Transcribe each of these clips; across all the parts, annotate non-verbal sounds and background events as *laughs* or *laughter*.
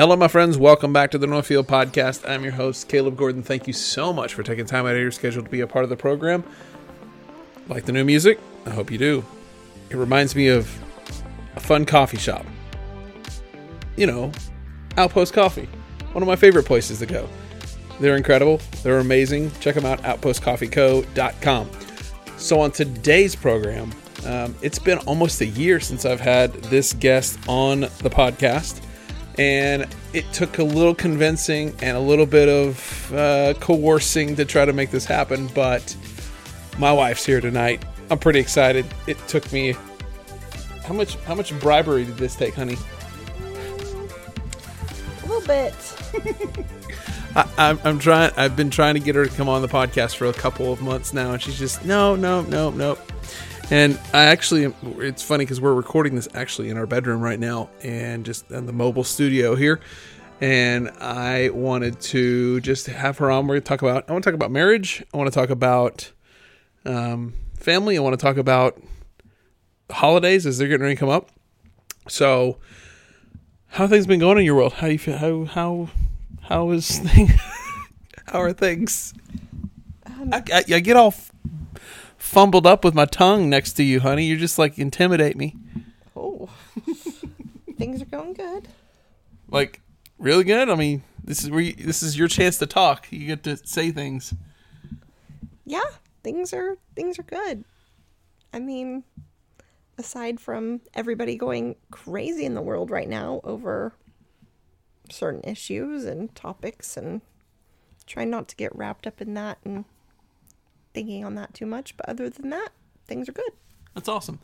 Hello, my friends. Welcome back to the Northfield Podcast. I'm your host, Caleb Gordon. Thank you so much for taking time out of your schedule to be a part of the program. Like the new music? I hope you do. It reminds me of a fun coffee shop. You know, Outpost Coffee, one of my favorite places to go. They're incredible, they're amazing. Check them out, outpostcoffeeco.com. So, on today's program, um, it's been almost a year since I've had this guest on the podcast and it took a little convincing and a little bit of uh, coercing to try to make this happen. But my wife's here tonight. I'm pretty excited. It took me how much? How much bribery did this take, honey? A little bit. *laughs* I, am trying. I've been trying to get her to come on the podcast for a couple of months now, and she's just no, no, no, no. And I actually, it's funny because we're recording this actually in our bedroom right now and just in the mobile studio here. And I wanted to just have her on. We're going to talk about, I want to talk about marriage. I want to talk about um, family. I want to talk about holidays as they're getting ready to come up. So, how things been going in your world? How you feel? How, how, how is *laughs* thing? how are things? Um, I, I, I get all fumbled up with my tongue next to you, honey. You're just like intimidate me. Oh, *laughs* things are going good. Like really good. I mean, this is where you, this is your chance to talk. You get to say things. Yeah, things are things are good. I mean, aside from everybody going crazy in the world right now over certain issues and topics and trying not to get wrapped up in that and thinking on that too much. But other than that, things are good. That's awesome.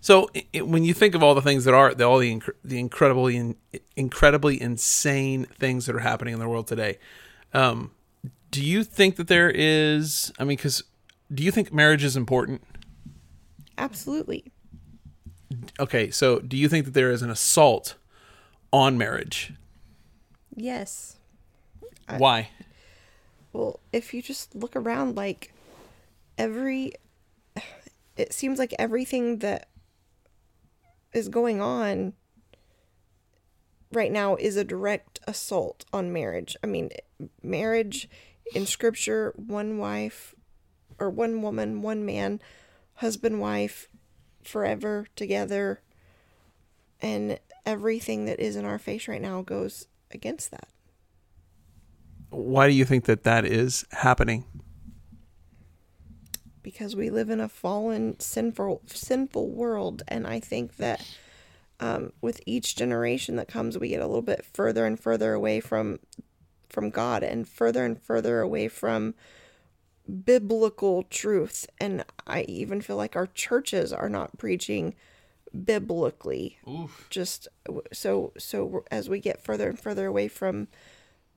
So it, when you think of all the things that are the, all the inc- the incredibly in, incredibly insane things that are happening in the world today, um, do you think that there is? I mean, because do you think marriage is important? Absolutely. Okay, so do you think that there is an assault on marriage? Yes. Why? I, well, if you just look around, like every it seems like everything that is going on right now is a direct assault on marriage. I mean, marriage in scripture, one wife or one woman, one man, husband, wife, forever together. And everything that is in our face right now goes against that. Why do you think that that is happening? Because we live in a fallen, sinful, sinful world, and I think that um, with each generation that comes, we get a little bit further and further away from from God, and further and further away from biblical truth. And I even feel like our churches are not preaching biblically. Oof. Just so so as we get further and further away from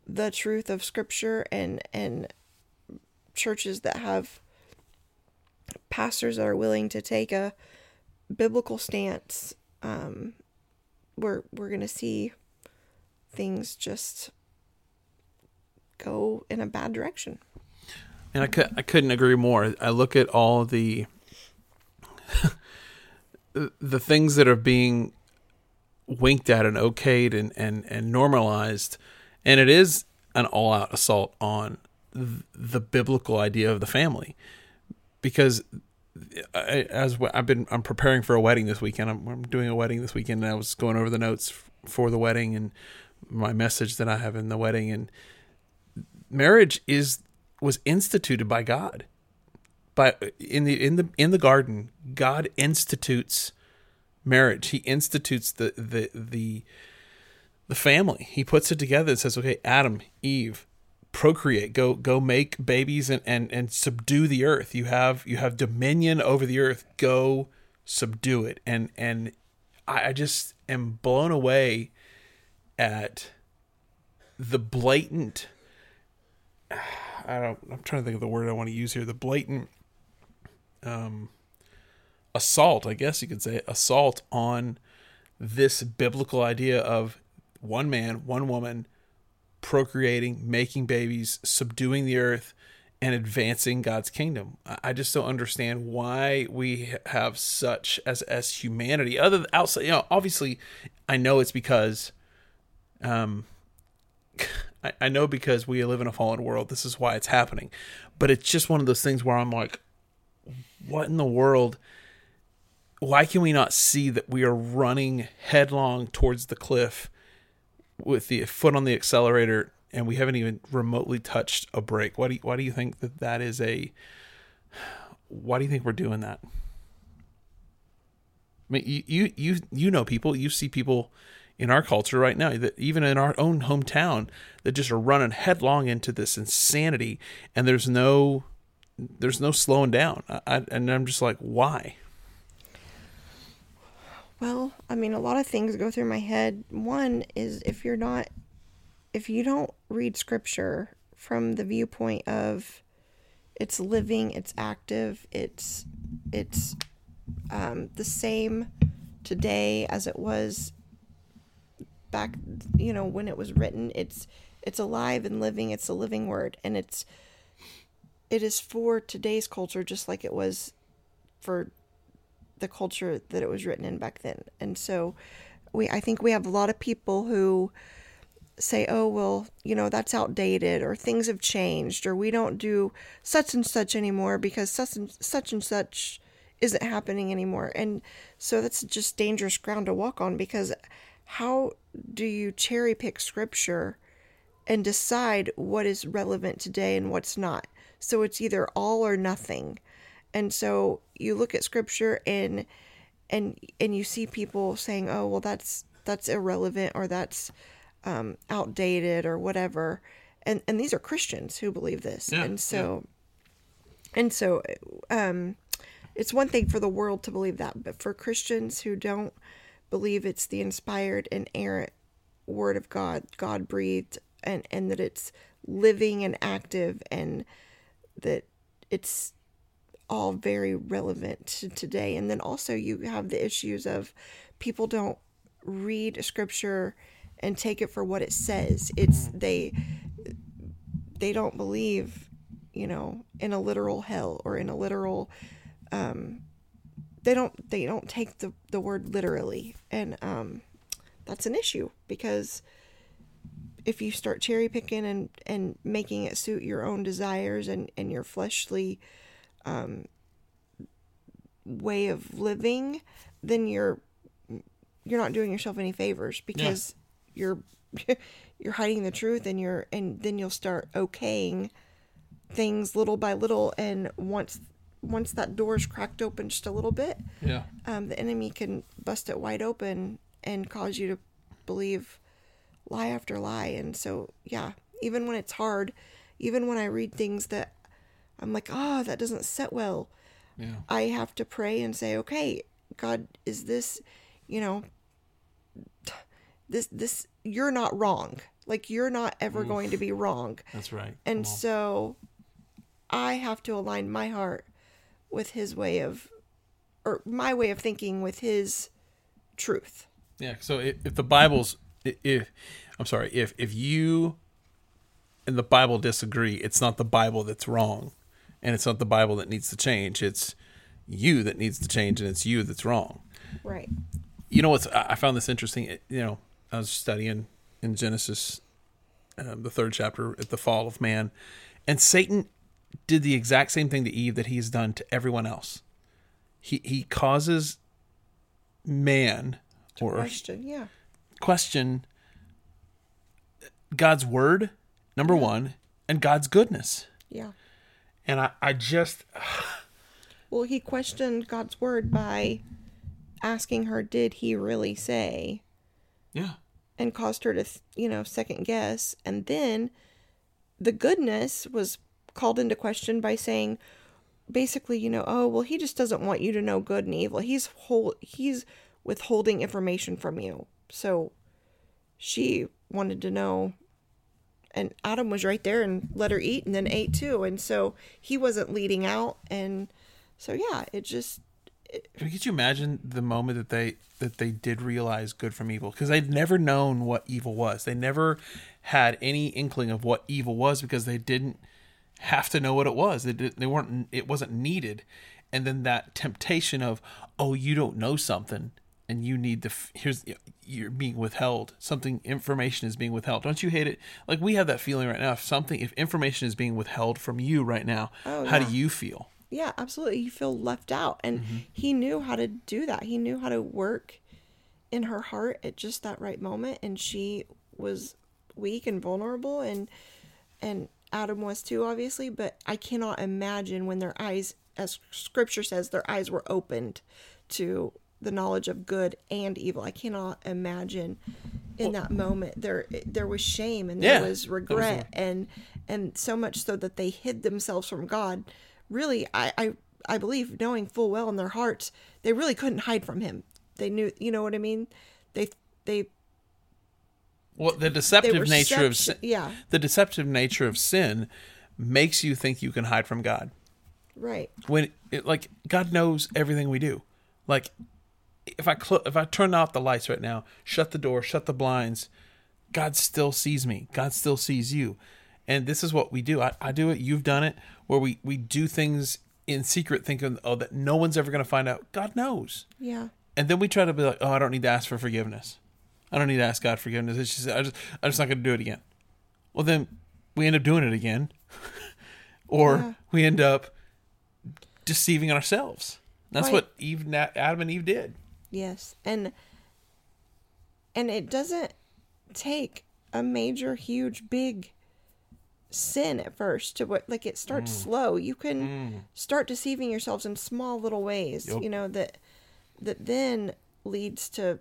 the truth of Scripture and and churches that have pastors that are willing to take a biblical stance, um, we're we're gonna see things just go in a bad direction. And I could I couldn't agree more. I look at all the *laughs* the things that are being winked at and okayed and, and, and normalized, and it is an all out assault on the biblical idea of the family because uh, I, as I've been, I'm preparing for a wedding this weekend. I'm, I'm, doing a wedding this weekend, and I was going over the notes for the wedding and my message that I have in the wedding. And marriage is was instituted by God, by in the in the in the garden. God institutes marriage. He institutes the the the the family. He puts it together and says, "Okay, Adam, Eve, procreate go go make babies and, and and subdue the earth. You have you have dominion over the earth. Go subdue it. And and i just am blown away at the blatant *sighs* i don't i'm trying to think of the word i want to use here the blatant um assault i guess you could say assault on this biblical idea of one man one woman procreating, making babies, subduing the earth, and advancing God's kingdom. I just don't understand why we have such as as humanity. Other than outside, you know, obviously, I know it's because Um, *laughs* I, I know because we live in a fallen world, this is why it's happening. But it's just one of those things where I'm like, what in the world? Why can we not see that we are running headlong towards the cliff with the foot on the accelerator and we haven't even remotely touched a brake? Why do you, why do you think that that is a? Why do you think we're doing that? I mean, you you you you know people, you see people in our culture right now that even in our own hometown that just are running headlong into this insanity and there's no there's no slowing down I, and i'm just like why well i mean a lot of things go through my head. One is if you're not if you don't read scripture from the viewpoint of it's living it's active it's it's um, the same today as it was back you know when it was written it's it's alive and living it's a living word and it's it is for today's culture just like it was for the culture that it was written in back then and so we i think we have a lot of people who say oh well you know that's outdated or things have changed or we don't do such and such anymore because such and such and such isn't happening anymore and so that's just dangerous ground to walk on because how do you cherry pick scripture and decide what is relevant today and what's not? So it's either all or nothing. And so you look at scripture and and and you see people saying, "Oh, well that's that's irrelevant or that's um, outdated or whatever." And and these are Christians who believe this. Yeah, and so yeah. and so um it's one thing for the world to believe that, but for Christians who don't believe it's the inspired and errant word of God, God breathed, and, and that it's living and active and that it's all very relevant to today. And then also you have the issues of people don't read scripture and take it for what it says. It's they they don't believe, you know, in a literal hell or in a literal um they don't they don't take the, the word literally and um, that's an issue because if you start cherry picking and and making it suit your own desires and and your fleshly um, way of living then you're you're not doing yourself any favors because yeah. you're *laughs* you're hiding the truth and you're and then you'll start okaying things little by little and once once that door is cracked open just a little bit, yeah, um, the enemy can bust it wide open and cause you to believe lie after lie. And so, yeah, even when it's hard, even when I read things that I'm like, oh, that doesn't set well, yeah. I have to pray and say, okay, God, is this, you know, this this you're not wrong. Like you're not ever Oof. going to be wrong. That's right. And so I have to align my heart with his way of or my way of thinking with his truth. Yeah. So if, if the Bible's if I'm sorry if if you and the Bible disagree, it's not the Bible that's wrong, and it's not the Bible that needs to change. It's you that needs to change, and it's you that's wrong. Right. You know what's I found this interesting. You know, I was studying in Genesis, um, the third chapter at the fall of man, and Satan did the exact same thing to Eve that he's done to everyone else. He he causes man or question, yeah. Question God's word, number yeah. one, and God's goodness. Yeah. And I, I just Well, he questioned God's word by asking her, did he really say? Yeah. And caused her to, you know, second guess. And then the goodness was called into question by saying basically, you know, oh, well, he just doesn't want you to know good and evil. He's whole he's withholding information from you. So she wanted to know and Adam was right there and let her eat and then ate too. And so he wasn't leading out and so yeah, it just it, could you imagine the moment that they that they did realize good from evil because they'd never known what evil was. They never had any inkling of what evil was because they didn't have to know what it was. They, they weren't. It wasn't needed. And then that temptation of, oh, you don't know something. And you need to here's you're being withheld something information is being withheld don't you hate it like we have that feeling right now if something if information is being withheld from you right now Oh, how yeah. do you feel Yeah, absolutely. You feel left out. And Mm-hmm. he knew how to do that. He knew how to work in her heart at just that right moment. And she was weak and vulnerable and and Adam was too, obviously, but I cannot imagine when their eyes as scripture says, their eyes were opened to the knowledge of good and evil. I cannot imagine in that moment there there was shame and there Yeah, was that was regret and and so much so that they hid themselves from God. Really, I, I I believe knowing full well in their hearts they really couldn't hide from Him. They knew, you know what I mean. They they well the deceptive nature of sin yeah the deceptive nature of sin makes you think you can hide from god right when it, like God knows everything we do. Like if I clo- if I turn off the lights right now, shut the door, shut the blinds, God still sees me. God still sees you. And this is what we do. I, I do it. You've done it. Where we we do things in secret, thinking oh that no one's ever going to find out. God knows. yeah And then we try to be like, oh, I don't need to ask for forgiveness. I don't need to ask God forgiveness. It's just I just I'm just not going to do it again. Well, then we end up doing it again, *laughs* or Yeah. we end up deceiving ourselves. That's Right. what Eve, Adam and Eve did. Yes. And and it doesn't take a major huge big sin at first to what like it starts Mm. slow. You can start deceiving yourselves in small little ways, Yep. you know, that that then leads to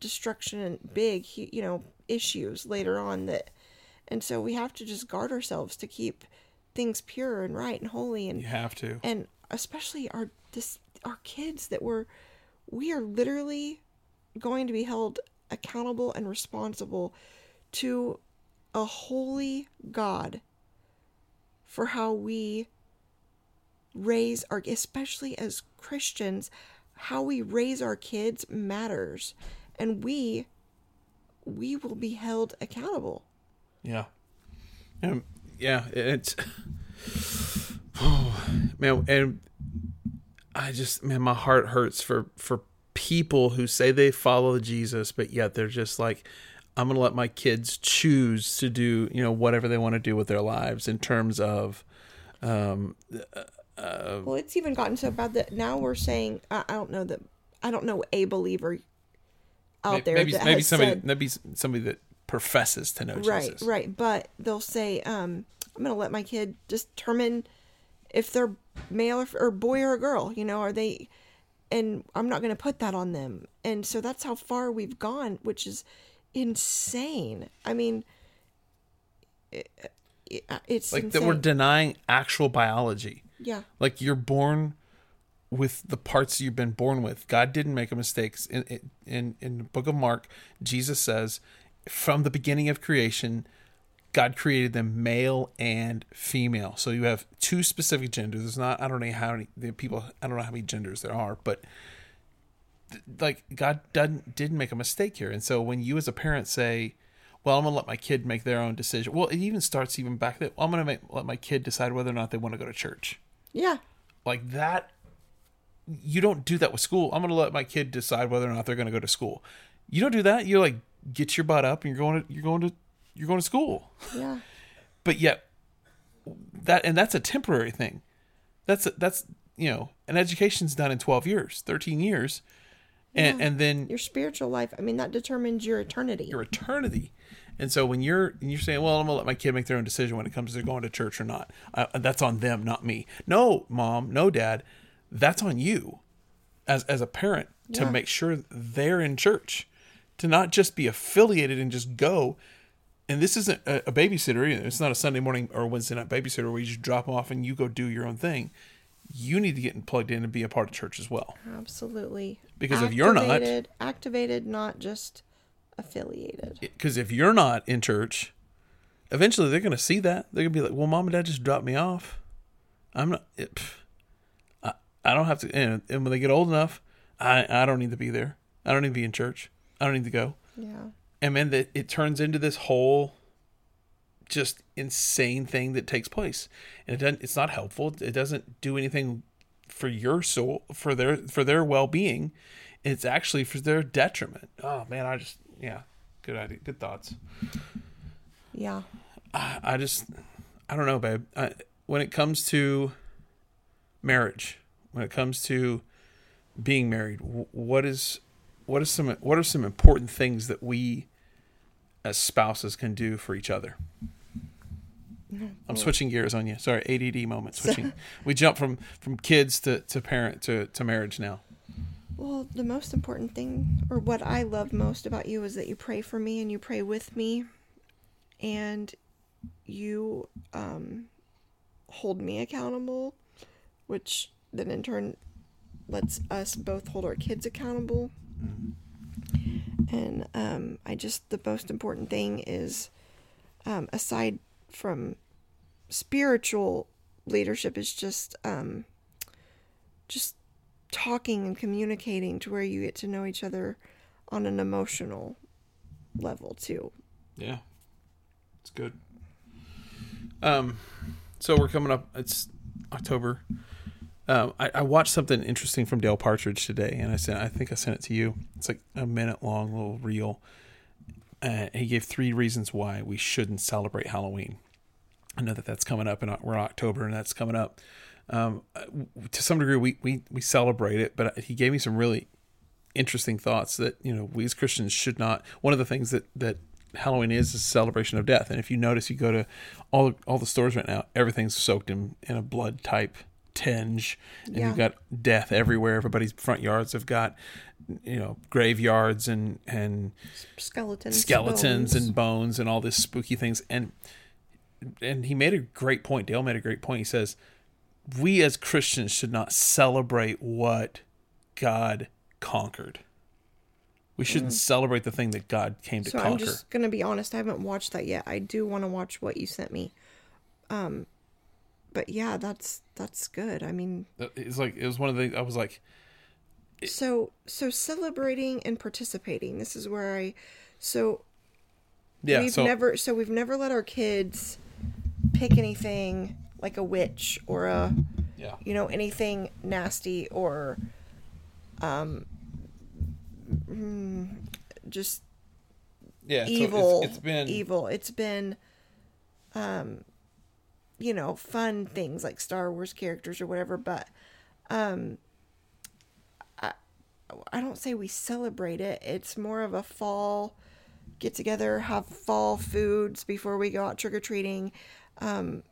destruction and big, you know, issues later on that and so we have to just guard ourselves to keep things pure and right and holy and You have to. and especially our this our kids that were we are literally going to be held accountable and responsible to a holy God for how we raise our especially as Christians how we raise our kids matters and we we will be held accountable Yeah. Um, yeah, it's *sighs* oh man, and I just man, my heart hurts for for people who say they follow Jesus, but yet they're just like, I'm gonna let my kids choose to do you know whatever they want to do with their lives in terms of, um, Well, it's even gotten so bad that now we're saying I, I don't know that I don't know a believer out there maybe that maybe has somebody said, maybe somebody that professes to know right, Jesus. right. Right, but they'll say, um, "I'm going to let my kid determine if they're male or, or boy or a girl." You know, are they? And I'm not going to put that on them. And so that's how far we've gone, which is insane. I mean, it, it, it's Like insane. that we're denying actual biology. yeah, like you're born with the parts you've been born with. God didn't make a mistake. In in in the book of Mark, Jesus says, from the beginning of creation, God created them male and female. So you have two specific genders. There's not I don't know how many the people I don't know how many genders there are, but th- like God didn't didn't make a mistake here. And so when you as a parent say, "Well, I'm gonna let my kid make their own decision," well, it even starts even back there. I'm gonna make, let my kid decide whether or not they want to go to church yeah, like that you don't do that with school i'm going to let my kid decide whether or not they're going to go to school you don't do that you're like get your butt up and you're going to you're going to you're going to school yeah, *laughs* but yet that and that's a temporary thing that's that's you know an education's done in 12 years 13 years and Yeah. and then your spiritual life. I mean, that determines your eternity. your eternity. And so when you're and you're saying, "Well, I'm gonna let my kid make their own decision when it comes to going to church or not," uh, that's on them, not me. No, mom, no, dad, that's on you, as as a parent, to Yeah. make sure they're in church, to not just be affiliated and just go. And this isn't a, a babysitter either. It's not a Sunday morning or Wednesday night babysitter where you just drop them off and you go do your own thing. You need to get plugged in and be a part of church as well. Absolutely. Because if you're not- Activated- activated, not just affiliated. because if you're not in church, eventually they're going to see that. They're going to be like, "Well, mom and dad just dropped me off. I'm not. It, pff, I, I don't have to." And, and when they get old enough, I I don't need to be there. I don't need to be in church. I don't need to go. Yeah. And man, that it turns into this whole just insane thing that takes place, and it doesn't. It's not helpful. It doesn't do anything for your soul, for their for their well being, it's actually for their detriment. Oh man, I just yeah, good idea, good thoughts. Yeah. I, I just I don't know, babe. I, when it comes to marriage, when it comes to being married, what is what is some what are some important things that we as spouses can do for each other? I'm switching gears on you. Sorry, ADD moment. Switching. we jump from from kids to to parent to to marriage now. Well, the most important thing, or what I love most about you, is that you pray for me and you pray with me, and you um, hold me accountable, which then in turn lets us both hold our kids accountable. And um, I just, the most important thing is, um, aside from spiritual leadership, is just, um, just talking and communicating to where you get to know each other on an emotional level too. Yeah, it's good. Um, so we're coming up. It's October. Um, I, I watched something interesting from Dale Partridge today, and I sent. I think I sent it to you. It's like a minute long little reel. Uh, he gave three reasons why we shouldn't celebrate Halloween. I know that that's coming up, and we're in October, and that's coming up. Um, to some degree, we, we we celebrate it, but he gave me some really interesting thoughts that you know we as Christians should not. One of the things that that Halloween is is a celebration of death, and if you notice, you go to all all the stores right now, everything's soaked in in a blood type tinge, and Yeah. you've got death everywhere. Everybody's front yards have got you know graveyards and and Skeletons, skeletons bones. and bones and all this spooky things and and he made a great point dale made a great point he says we as christians should not celebrate what god conquered we shouldn't celebrate the thing that god came to Mm. So I'm just gonna be honest. I haven't watched that yet. I do want to watch what you sent me. Um, but yeah, that's that's good. I mean, it's like it was one of the i was like so so celebrating and participating. This is where I. So yeah we've so never so we've never let our kids pick anything like a witch or a yeah you know anything nasty or um mm, just yeah so evil it's, it's been evil it's been um you know fun things like star wars characters or whatever but um i i don't say we celebrate it. It's more of a fall get together have fall foods before we go out trick-or-treating. Um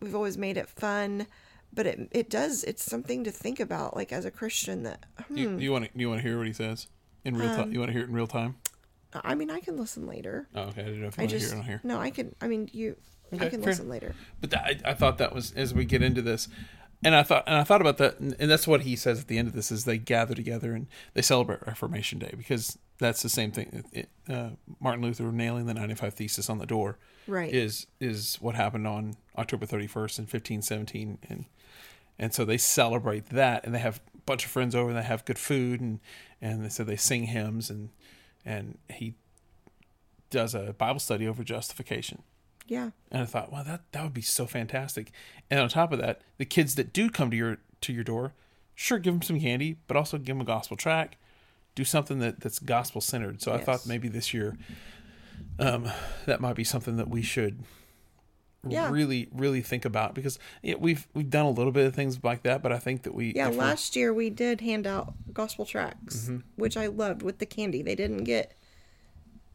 we've always made it fun but it it does it's something to think about like as a christian that hmm, you, want to you want to hear what he says in real Um, time you want to hear it in real time? I mean i can listen later. Oh okay i didn't know if you i want to just hear it on here. No i can i mean you Okay, i can fair. listen later But that, I, I thought that was as we get into this, and I thought and I thought about that, and, and that's what he says at the end of this is they gather together and they celebrate Reformation Day because that's the same thing. It, uh, Martin Luther nailing the ninety five thesis on the door, Right. Is is what happened on October thirty first in fifteen seventeen, and and so they celebrate that, and they have a bunch of friends over, and they have good food, and and they so they sing hymns, and and he does a Bible study over justification. Yeah. And I thought, wow, that that would be so fantastic. And on top of that, the kids that do come to your to your door, sure, give them some candy, but also give them a gospel track. Do something that that's gospel centered. So I thought maybe this year, um, that might be something that we should Yeah. really really think about because yeah, we've we've done a little bit of things like that, but I think that we Yeah, last year we did hand out gospel tracks, Mm-hmm. which I loved with the candy. They didn't get,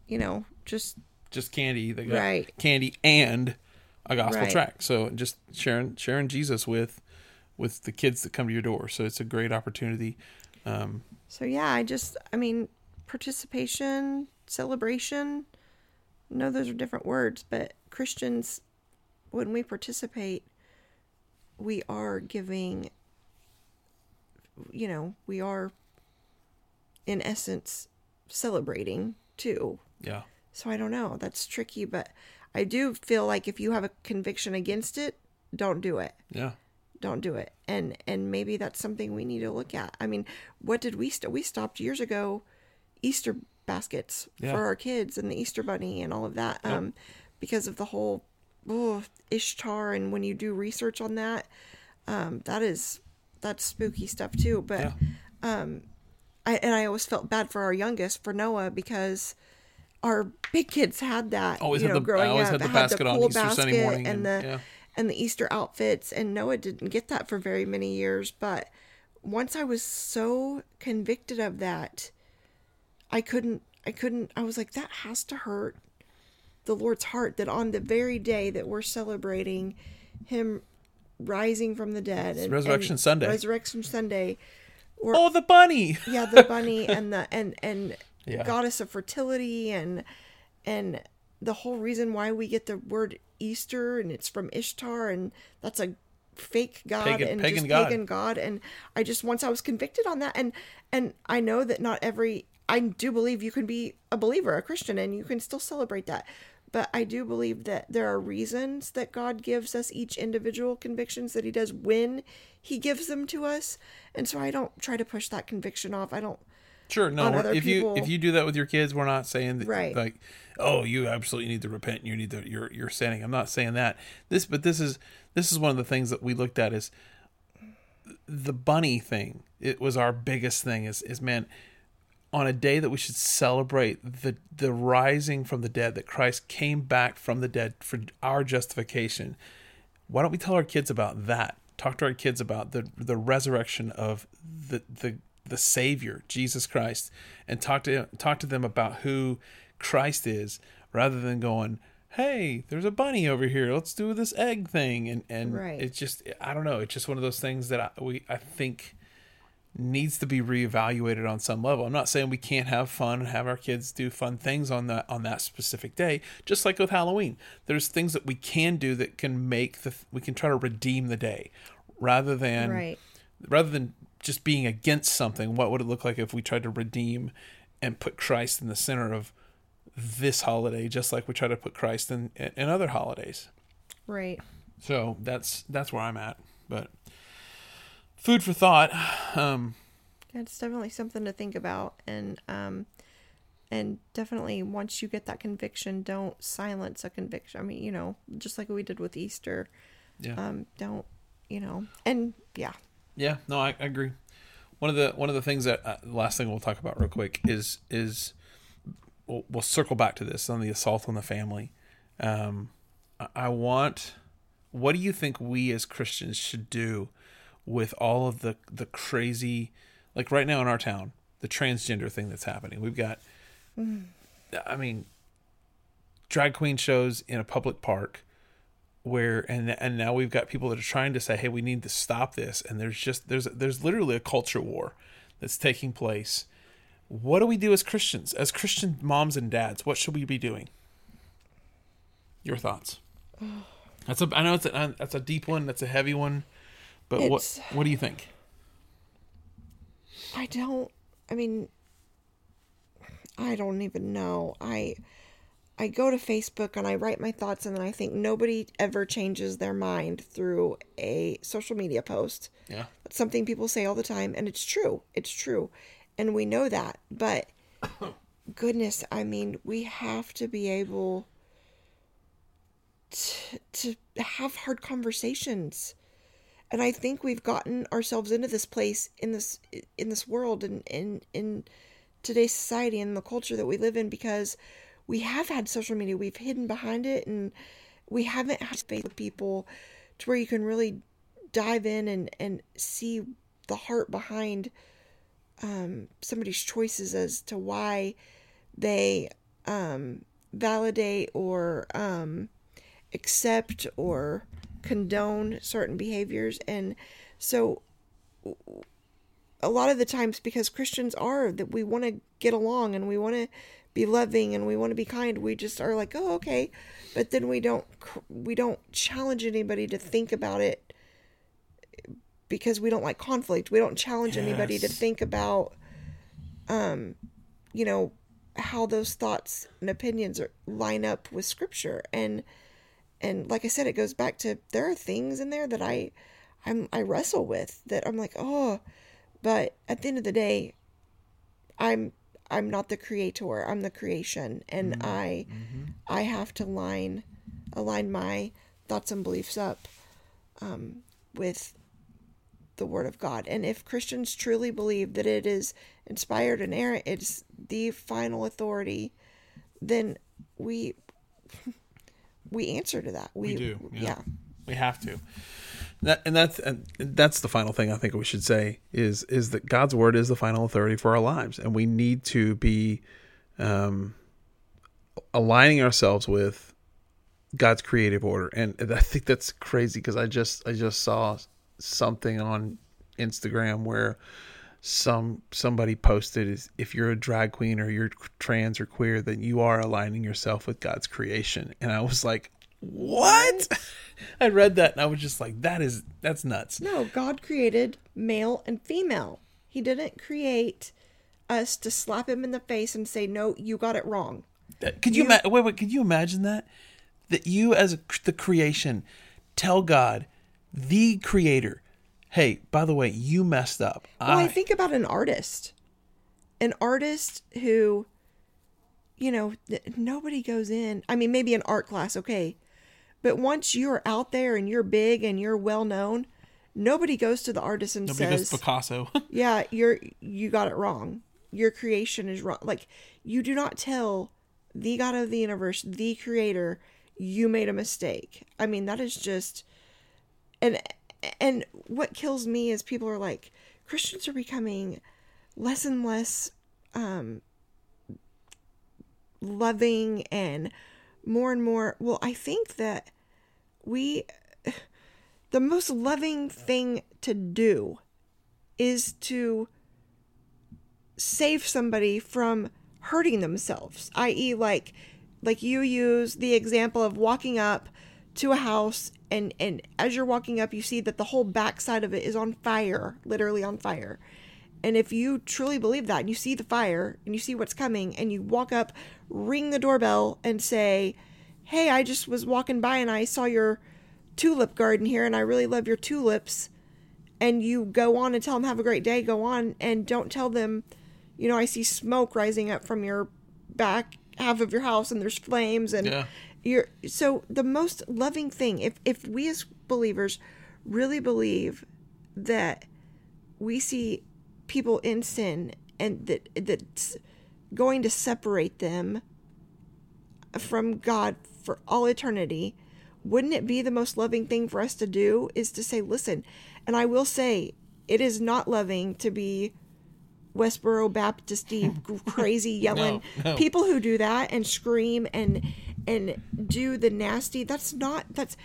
you know, just just candy. They got Right. candy and a gospel Right. track. So just sharing sharing Jesus with with the kids that come to your door. So it's a great opportunity. Um, so. Yeah, I just, I mean, participation, celebration. No, those are different words, but Christians, when we participate, we are giving. You know, we are, in essence, celebrating too. yeah. So I don't know. That's tricky, but I do feel like if you have a conviction against it, don't do it. Yeah. Don't do it. And and maybe that's something we need to look at. I mean, what did we st- we stopped years ago Easter baskets Yeah. for our kids and the Easter bunny and all of that um because of the whole oh, Ishtar and when you do research on that um that is that's spooky stuff too, but Yeah. I and I always felt bad for our youngest for Noah because our big kids had that. Always you had know, the- I always up, had the It basket on Easter Sunday morning and, and- the yeah. and the Easter outfits, and Noah didn't get that for very many years. But once I was so convicted of that, I couldn't. I couldn't. I was like, that has to hurt the Lord's heart that on the very day that we're celebrating Him rising from the dead and Resurrection and Sunday. Resurrection Sunday, or Oh, the bunny. yeah, the bunny and the and and Yeah. goddess of fertility and and the whole reason why we get the word Easter and it's from Ishtar and that's a fake god Pagan- and pagan just god. pagan god and I just once I was convicted on that and and I know that not every I do believe you can be a believer, a Christian and you can still celebrate that. But I do believe that there are reasons that God gives us each individual convictions that he does when he gives them to us. And so I don't try to push that conviction off. I don't Sure, no. if people. you if you do that with your kids, we're not saying that Right. like, oh, you absolutely need to repent. and You need to you're you're sinning. I'm not saying that. This, but this is this is one of the things that we looked at is the bunny thing. It was our biggest thing. Is is man, on a day that we should celebrate the the rising from the dead, that Christ came back from the dead for our justification. Why don't we tell our kids about that? Talk to our kids about the the resurrection of the the the Savior, Jesus Christ, and talk to talk to them about who Christ is, rather than going, "Hey, there's a bunny over here. Let's do this egg thing." And and Right. it's just I don't know. It's just one of those things that I, we I think needs to be reevaluated on some level. I'm not saying we can't have fun and have our kids do fun things on that on that specific day. Just like with Halloween, there's things that we can do that can make the we can try to redeem the day, rather than Right. rather than just being against something. What would it look like if we tried to redeem and put Christ in the center of this holiday, just like we try to put Christ in in other holidays? Right. So that's that's where I'm at. But food for thought. Um, Yeah, it's definitely something to think about and um and definitely once you get that conviction, don't silence a conviction. I mean, you know, just like we did with Easter. yeah. Um, don't you know and yeah. Yeah, no, I, I agree. One of the one of the things that uh, the last thing we'll talk about real quick is is we'll, we'll circle back to this on the assault on the family. Um, I, I want. What do you think we as Christians should do with all of the the crazy, like right now in our town, the transgender thing that's happening? We've got, I mean, drag queen shows in a public park where and and now we've got people that are trying to say hey we need to stop this. And there's just there's there's literally a culture war that's taking place. What do we do as christians as christian moms and dads? What should we be doing? Your thoughts. *sighs* That's a i know it's a that's a deep one that's a heavy one but It's- what what do you think? I don't I mean I don't even know. I I go to Facebook and I write my thoughts and then I think nobody ever changes their mind through a social media post. yeah That's something people say all the time and it's true. It's true. And we know that. But *coughs* goodness, I mean, we have to be able to, to have hard conversations and I think we've gotten ourselves into this place in this in this world and in in today's society and the culture that we live in because we have had social media. We've hidden behind it and we haven't had space with people to where you can really dive in and and see the heart behind um somebody's choices as to why they um validate or um accept or condone certain behaviors. And so a lot of the times because Christians are that we want to get along and we want to be loving and we want to be kind we just are like oh okay. But then we don't we don't challenge anybody to think about it because we don't like conflict. We don't challenge anybody to think about um you know how those thoughts and opinions are line up with scripture. And and like I said, it goes back to there are things in there that I, I'm I wrestle with that I'm like oh, but at the end of the day, I'm I'm not the creator. I'm the creation, and I I have to line align my thoughts and beliefs up um, with the word of God. And if Christians truly believe that it is inspired and inerrant, it's the final authority, then we *laughs* we answer to that. We, We do, yeah. yeah. We have to. That, and that's and that's the final thing I think we should say is is that God's word is the final authority for our lives, and we need to be um, aligning ourselves with God's creative order. And I think that's crazy because I just I just saw something on Instagram where some somebody posted is if you're a drag queen or you're trans or queer, then you are aligning yourself with God's creation. And I was like, what? I read that and I was just like, that is that's nuts. No, God created male and female. He didn't create us to slap him in the face and say, "No, you got it wrong." That- Could you, ima- wait wait? Could you imagine that? That you as a, the creation tell God, the creator, hey, by the way, you messed up. Well, I think about an artist. An artist who you know, th- nobody goes in. I mean, maybe an art class, okay. But once you're out there and you're big and you're well known, nobody goes to the artist and Nobody says, goes Picasso. *laughs* yeah you're you got it wrong. Your creation is wrong. Like you do not tell the god of the universe the creator you made a mistake. I mean that is just and and what kills me is people are like christians are becoming less and less um loving and more and more well i think that we *sighs* the most loving thing to do is to save somebody from hurting themselves i.e. like like you use the example of walking up to a house and and as you're walking up you see that the whole backside of it is on fire literally on fire and if you truly believe that and you see the fire and you see what's coming and you walk up ring the doorbell and say hey i just was walking by and i saw your tulip garden here and i really love your tulips and you go on and tell them have a great day go on and don't tell them you know i see smoke rising up from your back half of your house and there's flames and Yeah. you're so the most loving thing if if we as believers really believe that we see people in sin and that that's going to separate them from God for all eternity, wouldn't it be the most loving thing for us to do is to say, listen, and I will say it is not loving to be Westboro Baptisty *laughs* crazy yelling. No, no. people who do that and scream and and do the nasty that's not that's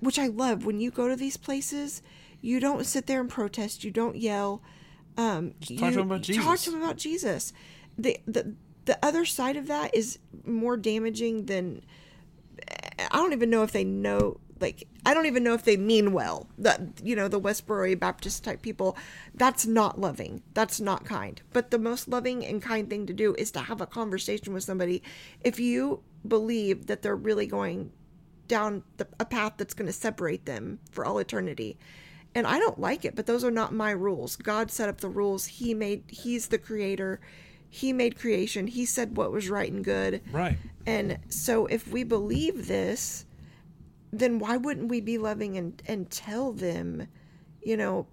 which I love. When you go to these places you don't sit there and protest. You don't yell um talk to you them about talk Jesus. to them about Jesus the the the other side of that is more damaging than I don't even know if they know like I don't even know if they mean well. That you know, the Westboro Baptist type people, that's not loving. That's not kind. But the most loving and kind thing to do is to have a conversation with somebody if you believe that they're really going down the, a path that's going to separate them for all eternity. And I don't like it, but those are not my rules. God set up the rules. He made he's the creator. He made creation. He said what was right and good. right. And so if we believe this, then why wouldn't we be loving and, and tell them, you know,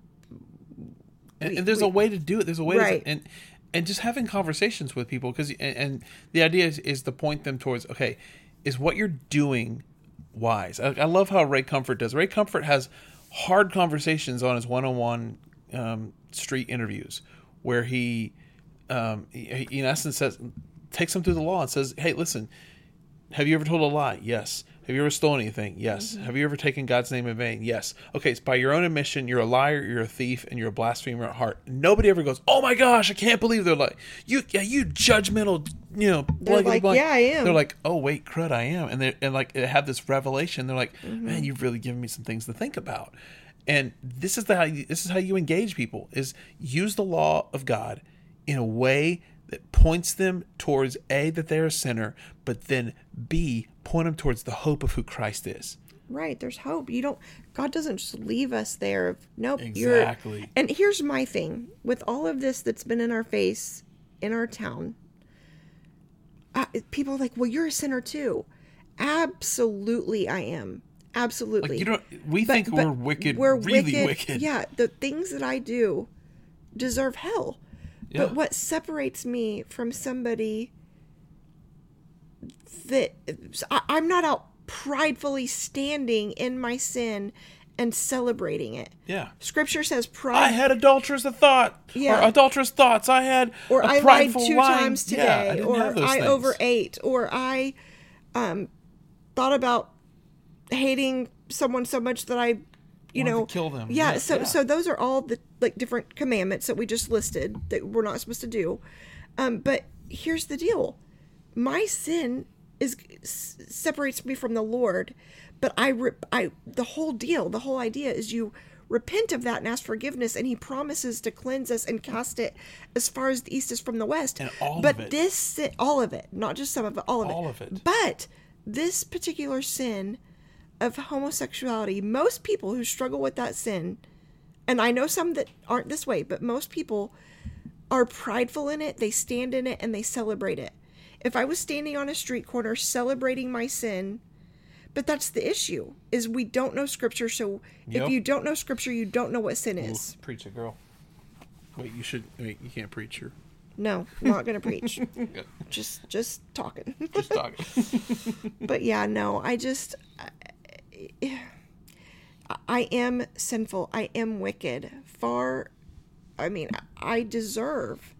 and, We- and there's we- a way to do it. There's a way Right. to, and and just having conversations with people because and, and the idea is, is to point them towards okay, is what you're doing wise? I, I love how Ray Comfort does. Ray Comfort has hard conversations on his one-on-one um, street interviews where he, um, he, in essence says takes them through the law and says, hey, listen, have you ever told a lie? Yes. Have you ever stolen anything? Yes. Have you ever taken God's name in vain? Yes. Okay, it's by your own admission, you're a liar, you're a thief, and you're a blasphemer at heart. Nobody ever goes, "Oh my gosh, I can't believe they're like you, yeah, you judgmental, you know." They're like, blank." "Yeah, I am." They're like, "Oh wait, crud, I am," and they and like they have this revelation. They're like, Mm-hmm. "Man, you've really given me some things to think about." And this is the how you, this is how you engage people: is use the law of God in a way that points them towards a that they're a sinner, but then b point them towards the hope of who Christ is. right, there's hope. You don't God doesn't just leave us there of nope, Exactly. you're And here's my thing with all of this that's been in our face in our town. Uh, people are like, "Well, you're a sinner too." Absolutely I am. Absolutely. Like you don't. We But- think but we're wicked. we're really wicked. Yeah, the things that I do deserve hell. Yeah. But what separates me from somebody that I, I'm not out pridefully standing in my sin and celebrating it. Yeah. Scripture says pride. I had adulterous thought. Yeah. Or adulterous thoughts. I had. or I lied two times Yeah, today, I didn't or I things. overate, or I um, thought about hating someone so much that I, you Wanted know, kill them. Yeah, Yeah, so yeah. so those are all the like different commandments that we just listed that we're not supposed to do. Um, but here's the deal: my sin is s- separates me from the Lord, but I, re- I the whole deal, the whole idea is you repent of that and ask forgiveness, and He promises to cleanse us and cast it as far as the east is from the west. And all of but this all of it, not just some of it, all of it, All of it. But this particular sin of homosexuality, most people who struggle with that sin, and I know some that aren't this way, but most people are prideful in it, they stand in it, and they celebrate it. If I was standing on a street corner celebrating my sin, but that's the issue is we don't know scripture so Yep. if you don't know scripture you don't know what sin is Preach it, girl. Wait, you should. Wait, you can't preach her. no not gonna preach *laughs* just just talking Just talking. *laughs* but yeah no i just I, I am sinful i am wicked far i mean i deserve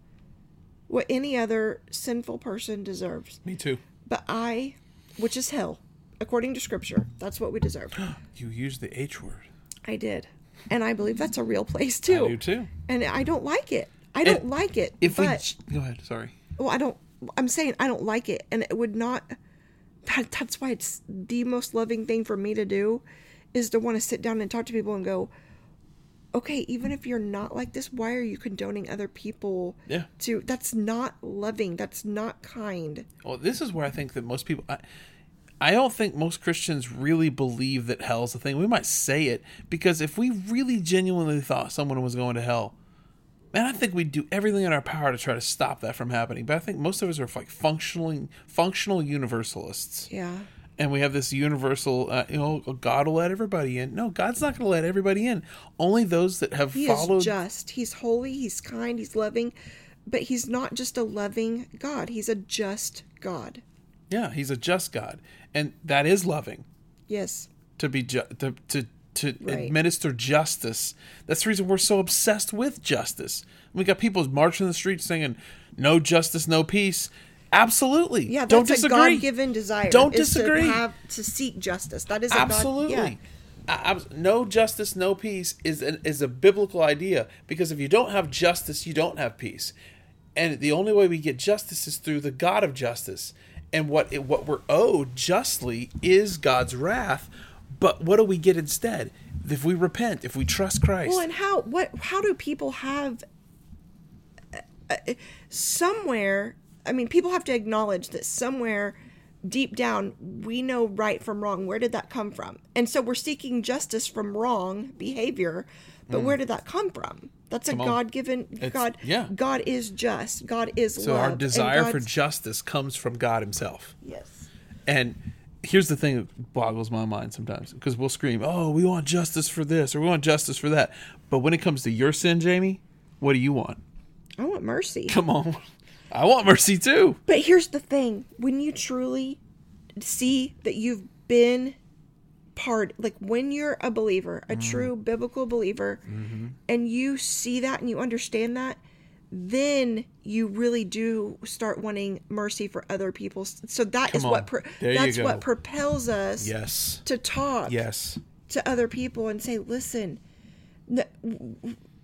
what any other sinful person deserves Me too. but i which is hell according to scripture that's what we deserve *gasps* You used the H word. i did and i believe that's a real place too I do too. and i don't like it i don't like it If but we go ahead, sorry. well i don't i'm saying i don't like it and it would not that, that's why it's the most loving thing for me to do is to want to sit down and talk to people and go okay even if you're not like this why are you condoning other people Yeah. to that's not loving that's not kind Well, this is where I think that most people. I, I don't think most Christians really believe that hell's a thing. We might say it because if we really genuinely thought someone was going to hell, man, I think we'd do everything in our power to try to stop that from happening. But I think most of us are like functioning, functional universalists. yeah and we have this universal, uh, you know, God will let everybody in. No, God's not going to let everybody in. Only those that have he followed. is just he's holy he's kind he's loving but he's not just a loving god he's a just god yeah, He's a just God, and that is loving yes to be ju- to to to Right. administer justice. That's the reason we're so obsessed with justice. We got people marching in the streets singing "No justice, no peace." Absolutely. Yeah, that's Don't a disagree. God-given desire. Don't is disagree. To, have, to seek justice. That is a Absolutely. God, yeah. I- I- no justice, no peace is an, is a biblical idea because if you don't have justice, you don't have peace, and the only way we get justice is through the God of justice. And what it, what we're owed justly is God's wrath. But what do we get instead? If we repent, if we trust Christ, Well, and how what how do people have uh, uh, somewhere? I mean, people have to acknowledge that somewhere deep down we know right from wrong. Where did that come from? And so we're seeking justice from wrong behavior, but where did that come from? That's a Mm. God-given God. yeah. God is just. God is love. so love. our desire for justice comes from God Himself. yes. And here's the thing that boggles my mind sometimes because we'll scream, "Oh, we want justice for this or we want justice for that," but when it comes to your sin, Jamie, what do you want? I want mercy. Come on, *laughs* I want mercy too. But here's the thing when you truly see that you've been part, like when you're a believer, a mm-hmm. true biblical believer, mm-hmm. and you see that and you understand that, then you really do start wanting mercy for other people. So that is Come what on. pro- that's what propels us Yes, to talk yes, to other people and say, listen,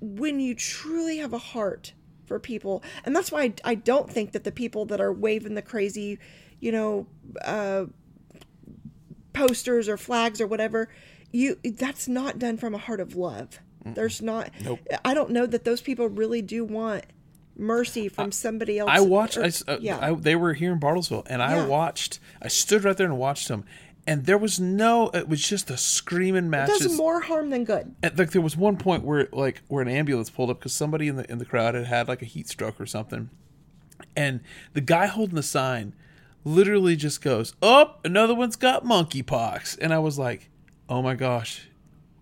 when you truly have a heart for people, and that's why I, I don't think that the people that are waving the crazy, you know, uh, posters or flags or whatever, you that's not done from a heart of love. There's not. Nope. I don't know that those people really do want mercy from somebody else. I watched. or- I uh, yeah. I, they were here in Bartlesville, and I watched. I stood right there and watched them, and there was no. It was just a screaming match. does more harm than good. And, like there was one point where like where an ambulance pulled up because somebody in the in the crowd had had like a heat stroke or something, and the guy holding the sign literally just goes, "Oh, another one's got monkeypox," and I was like, oh my gosh,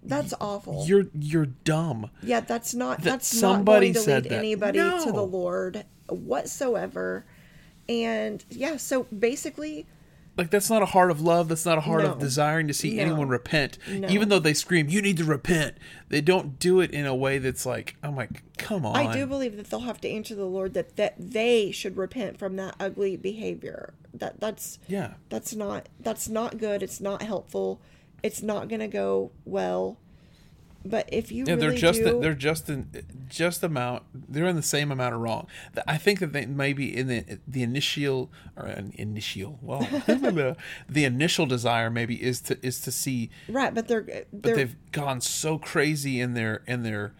That's awful. you're you're dumb. yeah, that's not That that's somebody not going to said lead that. anybody to the Lord whatsoever. And yeah, so basically, Like that's not a heart of love. That's not a heart of desiring to see No. anyone repent. No. Even though they scream, "You need to repent," they don't do it in a way that's like, "I'm like, come on." I do believe that they'll have to answer the Lord that that they should repent from that ugly behavior. That that's Yeah. that's not that's not good. It's not helpful. It's not going to go well. But if you Yeah, really they're just do, they're just in just amount. They're in the same amount of wrong. I think that they maybe in the the initial or an initial well *laughs* the initial desire maybe is to is to see, right, but they're but they're they've gone so crazy in their in their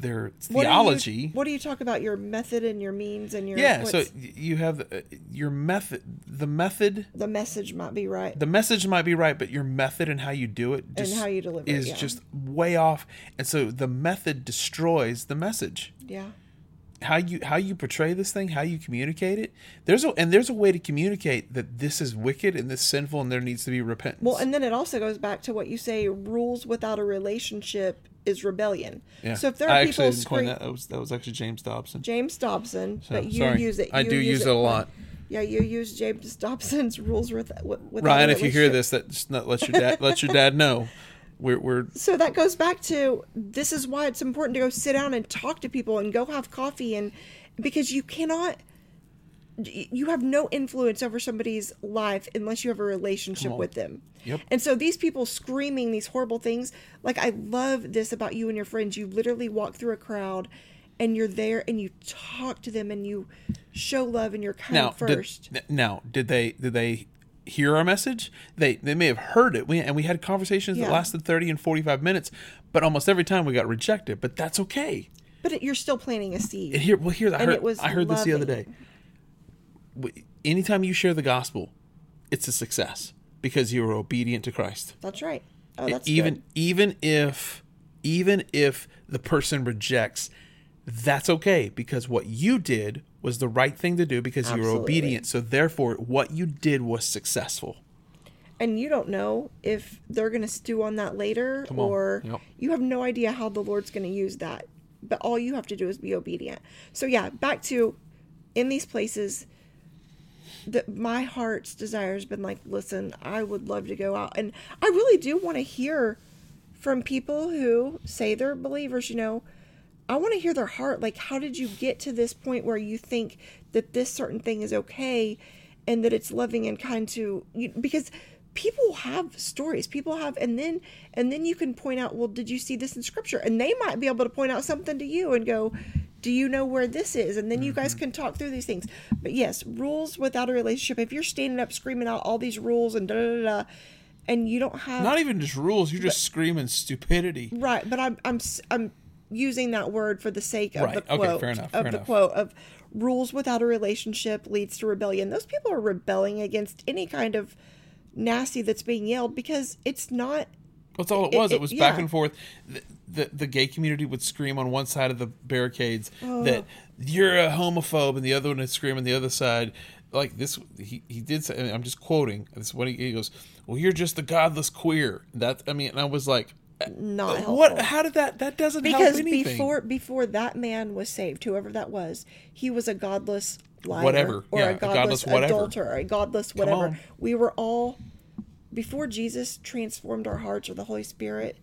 their what do you- theology. what do you talk about your method and your means and your yeah, so you have uh, your method. The method, the message might be right. the message might be right, but your method and how you do it just how you deliver it, is yeah. just way off. And so the method destroys the message. yeah. how you how you portray this thing, how you communicate it. There's a and there's a way to communicate that this is wicked and this sinful and there needs to be repentance. Well, and then it also goes back to what you say: rules without a relationship is rebellion. yeah. So if there I are actually people that. That was that was actually James Dobson. James Dobson, So, but you sorry. use it. I do use it a lot. Yeah, you use James Dobson's rules with, with Ryan, if you hear this, that just let your dad let your dad know. *laughs* We're we're So that goes back to this is why it's important to go sit down and talk to people and go have coffee and because you cannot you have no influence over somebody's life unless you have a relationship with them. Yep. And so these people screaming these horrible things, like I love this about you and your friends. You literally walk through a crowd and you're there and you talk to them and you show love and you're kind now first. Did, now did they did they hear our message? They they may have heard it. We, and we had conversations that lasted thirty and forty five minutes, but almost every time we got rejected. But that's okay. but it, you're still planting a seed. And here, well, here I heard, it was I heard this the other day. Anytime you share the gospel, it's a success because you are obedient to Christ. That's right. Oh, that's even good. even if even if the person rejects, that's okay because what you did was the right thing to do because you were obedient. So therefore, what you did was successful. and you don't know if they're going to stew on that later on. or Yep. you have no idea how the lord's going to use that but all you have to do is be obedient so yeah back to in these places my heart's desire has been like listen i would love to go out and i really do want to hear from people who say they're believers you know I want to hear their heart. Like, how did you get to this point where you think that this certain thing is okay and that it's loving and kind to you? Because people have stories, people have, and then and then you can point out, well, did you see this in scripture? And they might be able to point out something to you and go, do you know where this is? And then you guys mm-hmm. can talk through these things. But yes, rules without a relationship. If you're standing up screaming out all these rules and da da da, da and you don't have Not even just rules; you're just screaming stupidity. Right, but I'm I'm I'm using that word for the sake of Right, the okay, quote fair enough, of fair the enough. quote of rules without a relationship leads to rebellion. Those people are rebelling against any kind of nasty that's being yelled because it's not That's all it It- was. It, it- was back and forth. The, the gay community would scream on one side of the barricades Oh. that you're a homophobe, and the other one would scream on the other side. Like this, he, he did. Say, I'm just quoting. This is what he, he goes. Well, you're just a godless queer. That I mean, and I was like, uh, not helpful. what? How did that? That doesn't help because anything. before before that man was saved, whoever that was, he was a godless liar Whatever. or Yeah, a a godless, godless whatever. adulterer, a godless whatever. We were all before Jesus transformed our hearts or the Holy Spirit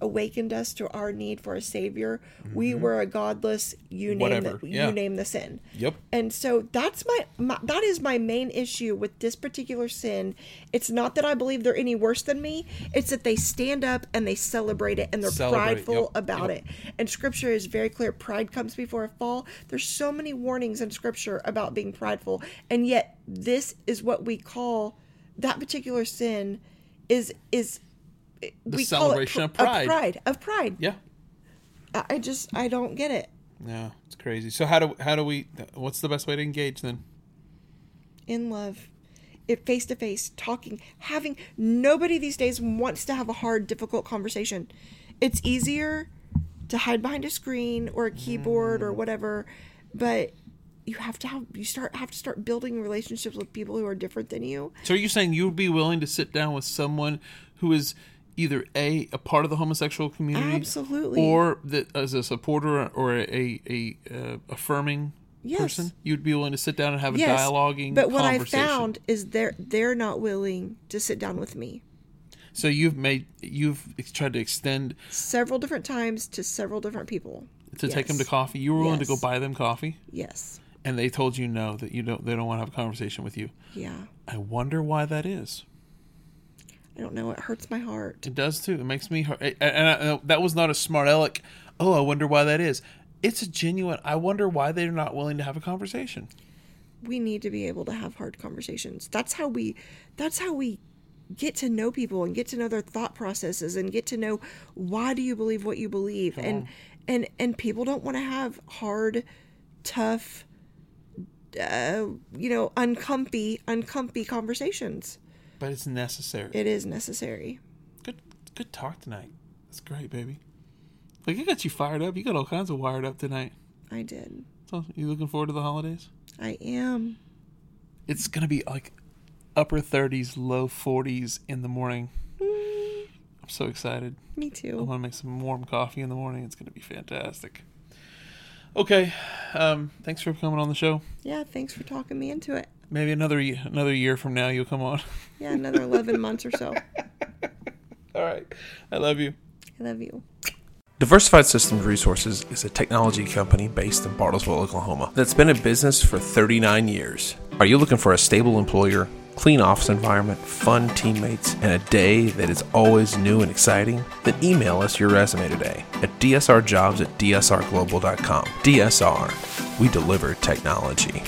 awakened us to our need for a savior. We were a godless you name Mm-hmm. Whatever, the, yeah. you name the sin. Yep. And so that's my, my that is my main issue with this particular sin. It's not that I believe they're any worse than me. It's that they stand up and they celebrate it and they're Celebrate prideful yep, about yep. it. And scripture is very clear. Pride comes before a fall. There's so many warnings in scripture about being prideful. And yet this is what we call that particular sin is is The we celebration of pride. Of pride. Of pride. yeah. I I just I don't get it. No, it's crazy. So how do how do we? What's the best way to engage then? in love it face to face talking having nobody these days wants to have a hard difficult conversation it's easier to hide behind a screen or a keyboard Mm. or whatever but you have to have you start have to start building relationships with people who are different than you So are you saying you would be willing to sit down with someone who is either a a part of the homosexual community, Absolutely. or that as a supporter or a a, uh, affirming Yes. person, you'd be willing to sit down and have a yes, dialoguing. But what I found is they're they're not willing to sit down with me. So you've made you've tried to extend Several different times to several different people. to take them to coffee. You were willing to go buy them coffee, Yes. and they told you no that you don't. They don't want to have a conversation with you. Yeah. I wonder why that is. I don't know. It hurts my heart. It does too. It makes me hurt. And I, I, that was not a smart aleck. Oh, I wonder why that is. It's a genuine. I wonder why they're not willing to have a conversation. we need to be able to have hard conversations. That's how we that's how we get to know people and get to know their thought processes and get to know why do you believe what you believe and and and people don't want to have hard tough uh, you know uncomfy uncomfy conversations But it's necessary. it is necessary good, good talk tonight. That's great, baby. Like it got you fired up. You got all kinds of wired up tonight. i did So you looking forward to the holidays? i am It's gonna be like upper thirties, low forties in the morning. I'm so excited. me too. I to make some warm coffee in the morning. It's gonna be fantastic. Okay, um, thanks for coming on the show. yeah thanks for talking me into it Maybe another another year from now you'll come on. *laughs* yeah another 11 months or so All right, I love you. i love you Diversified Systems Resources is a technology company based in Bartlesville, Oklahoma, that's been in business for 39 years. Are you looking for a stable employer, clean office environment, fun teammates, and a day that is always new and exciting? Then email us your resume today at dsrjobs at dsrglobal.com. DSR, we deliver technology.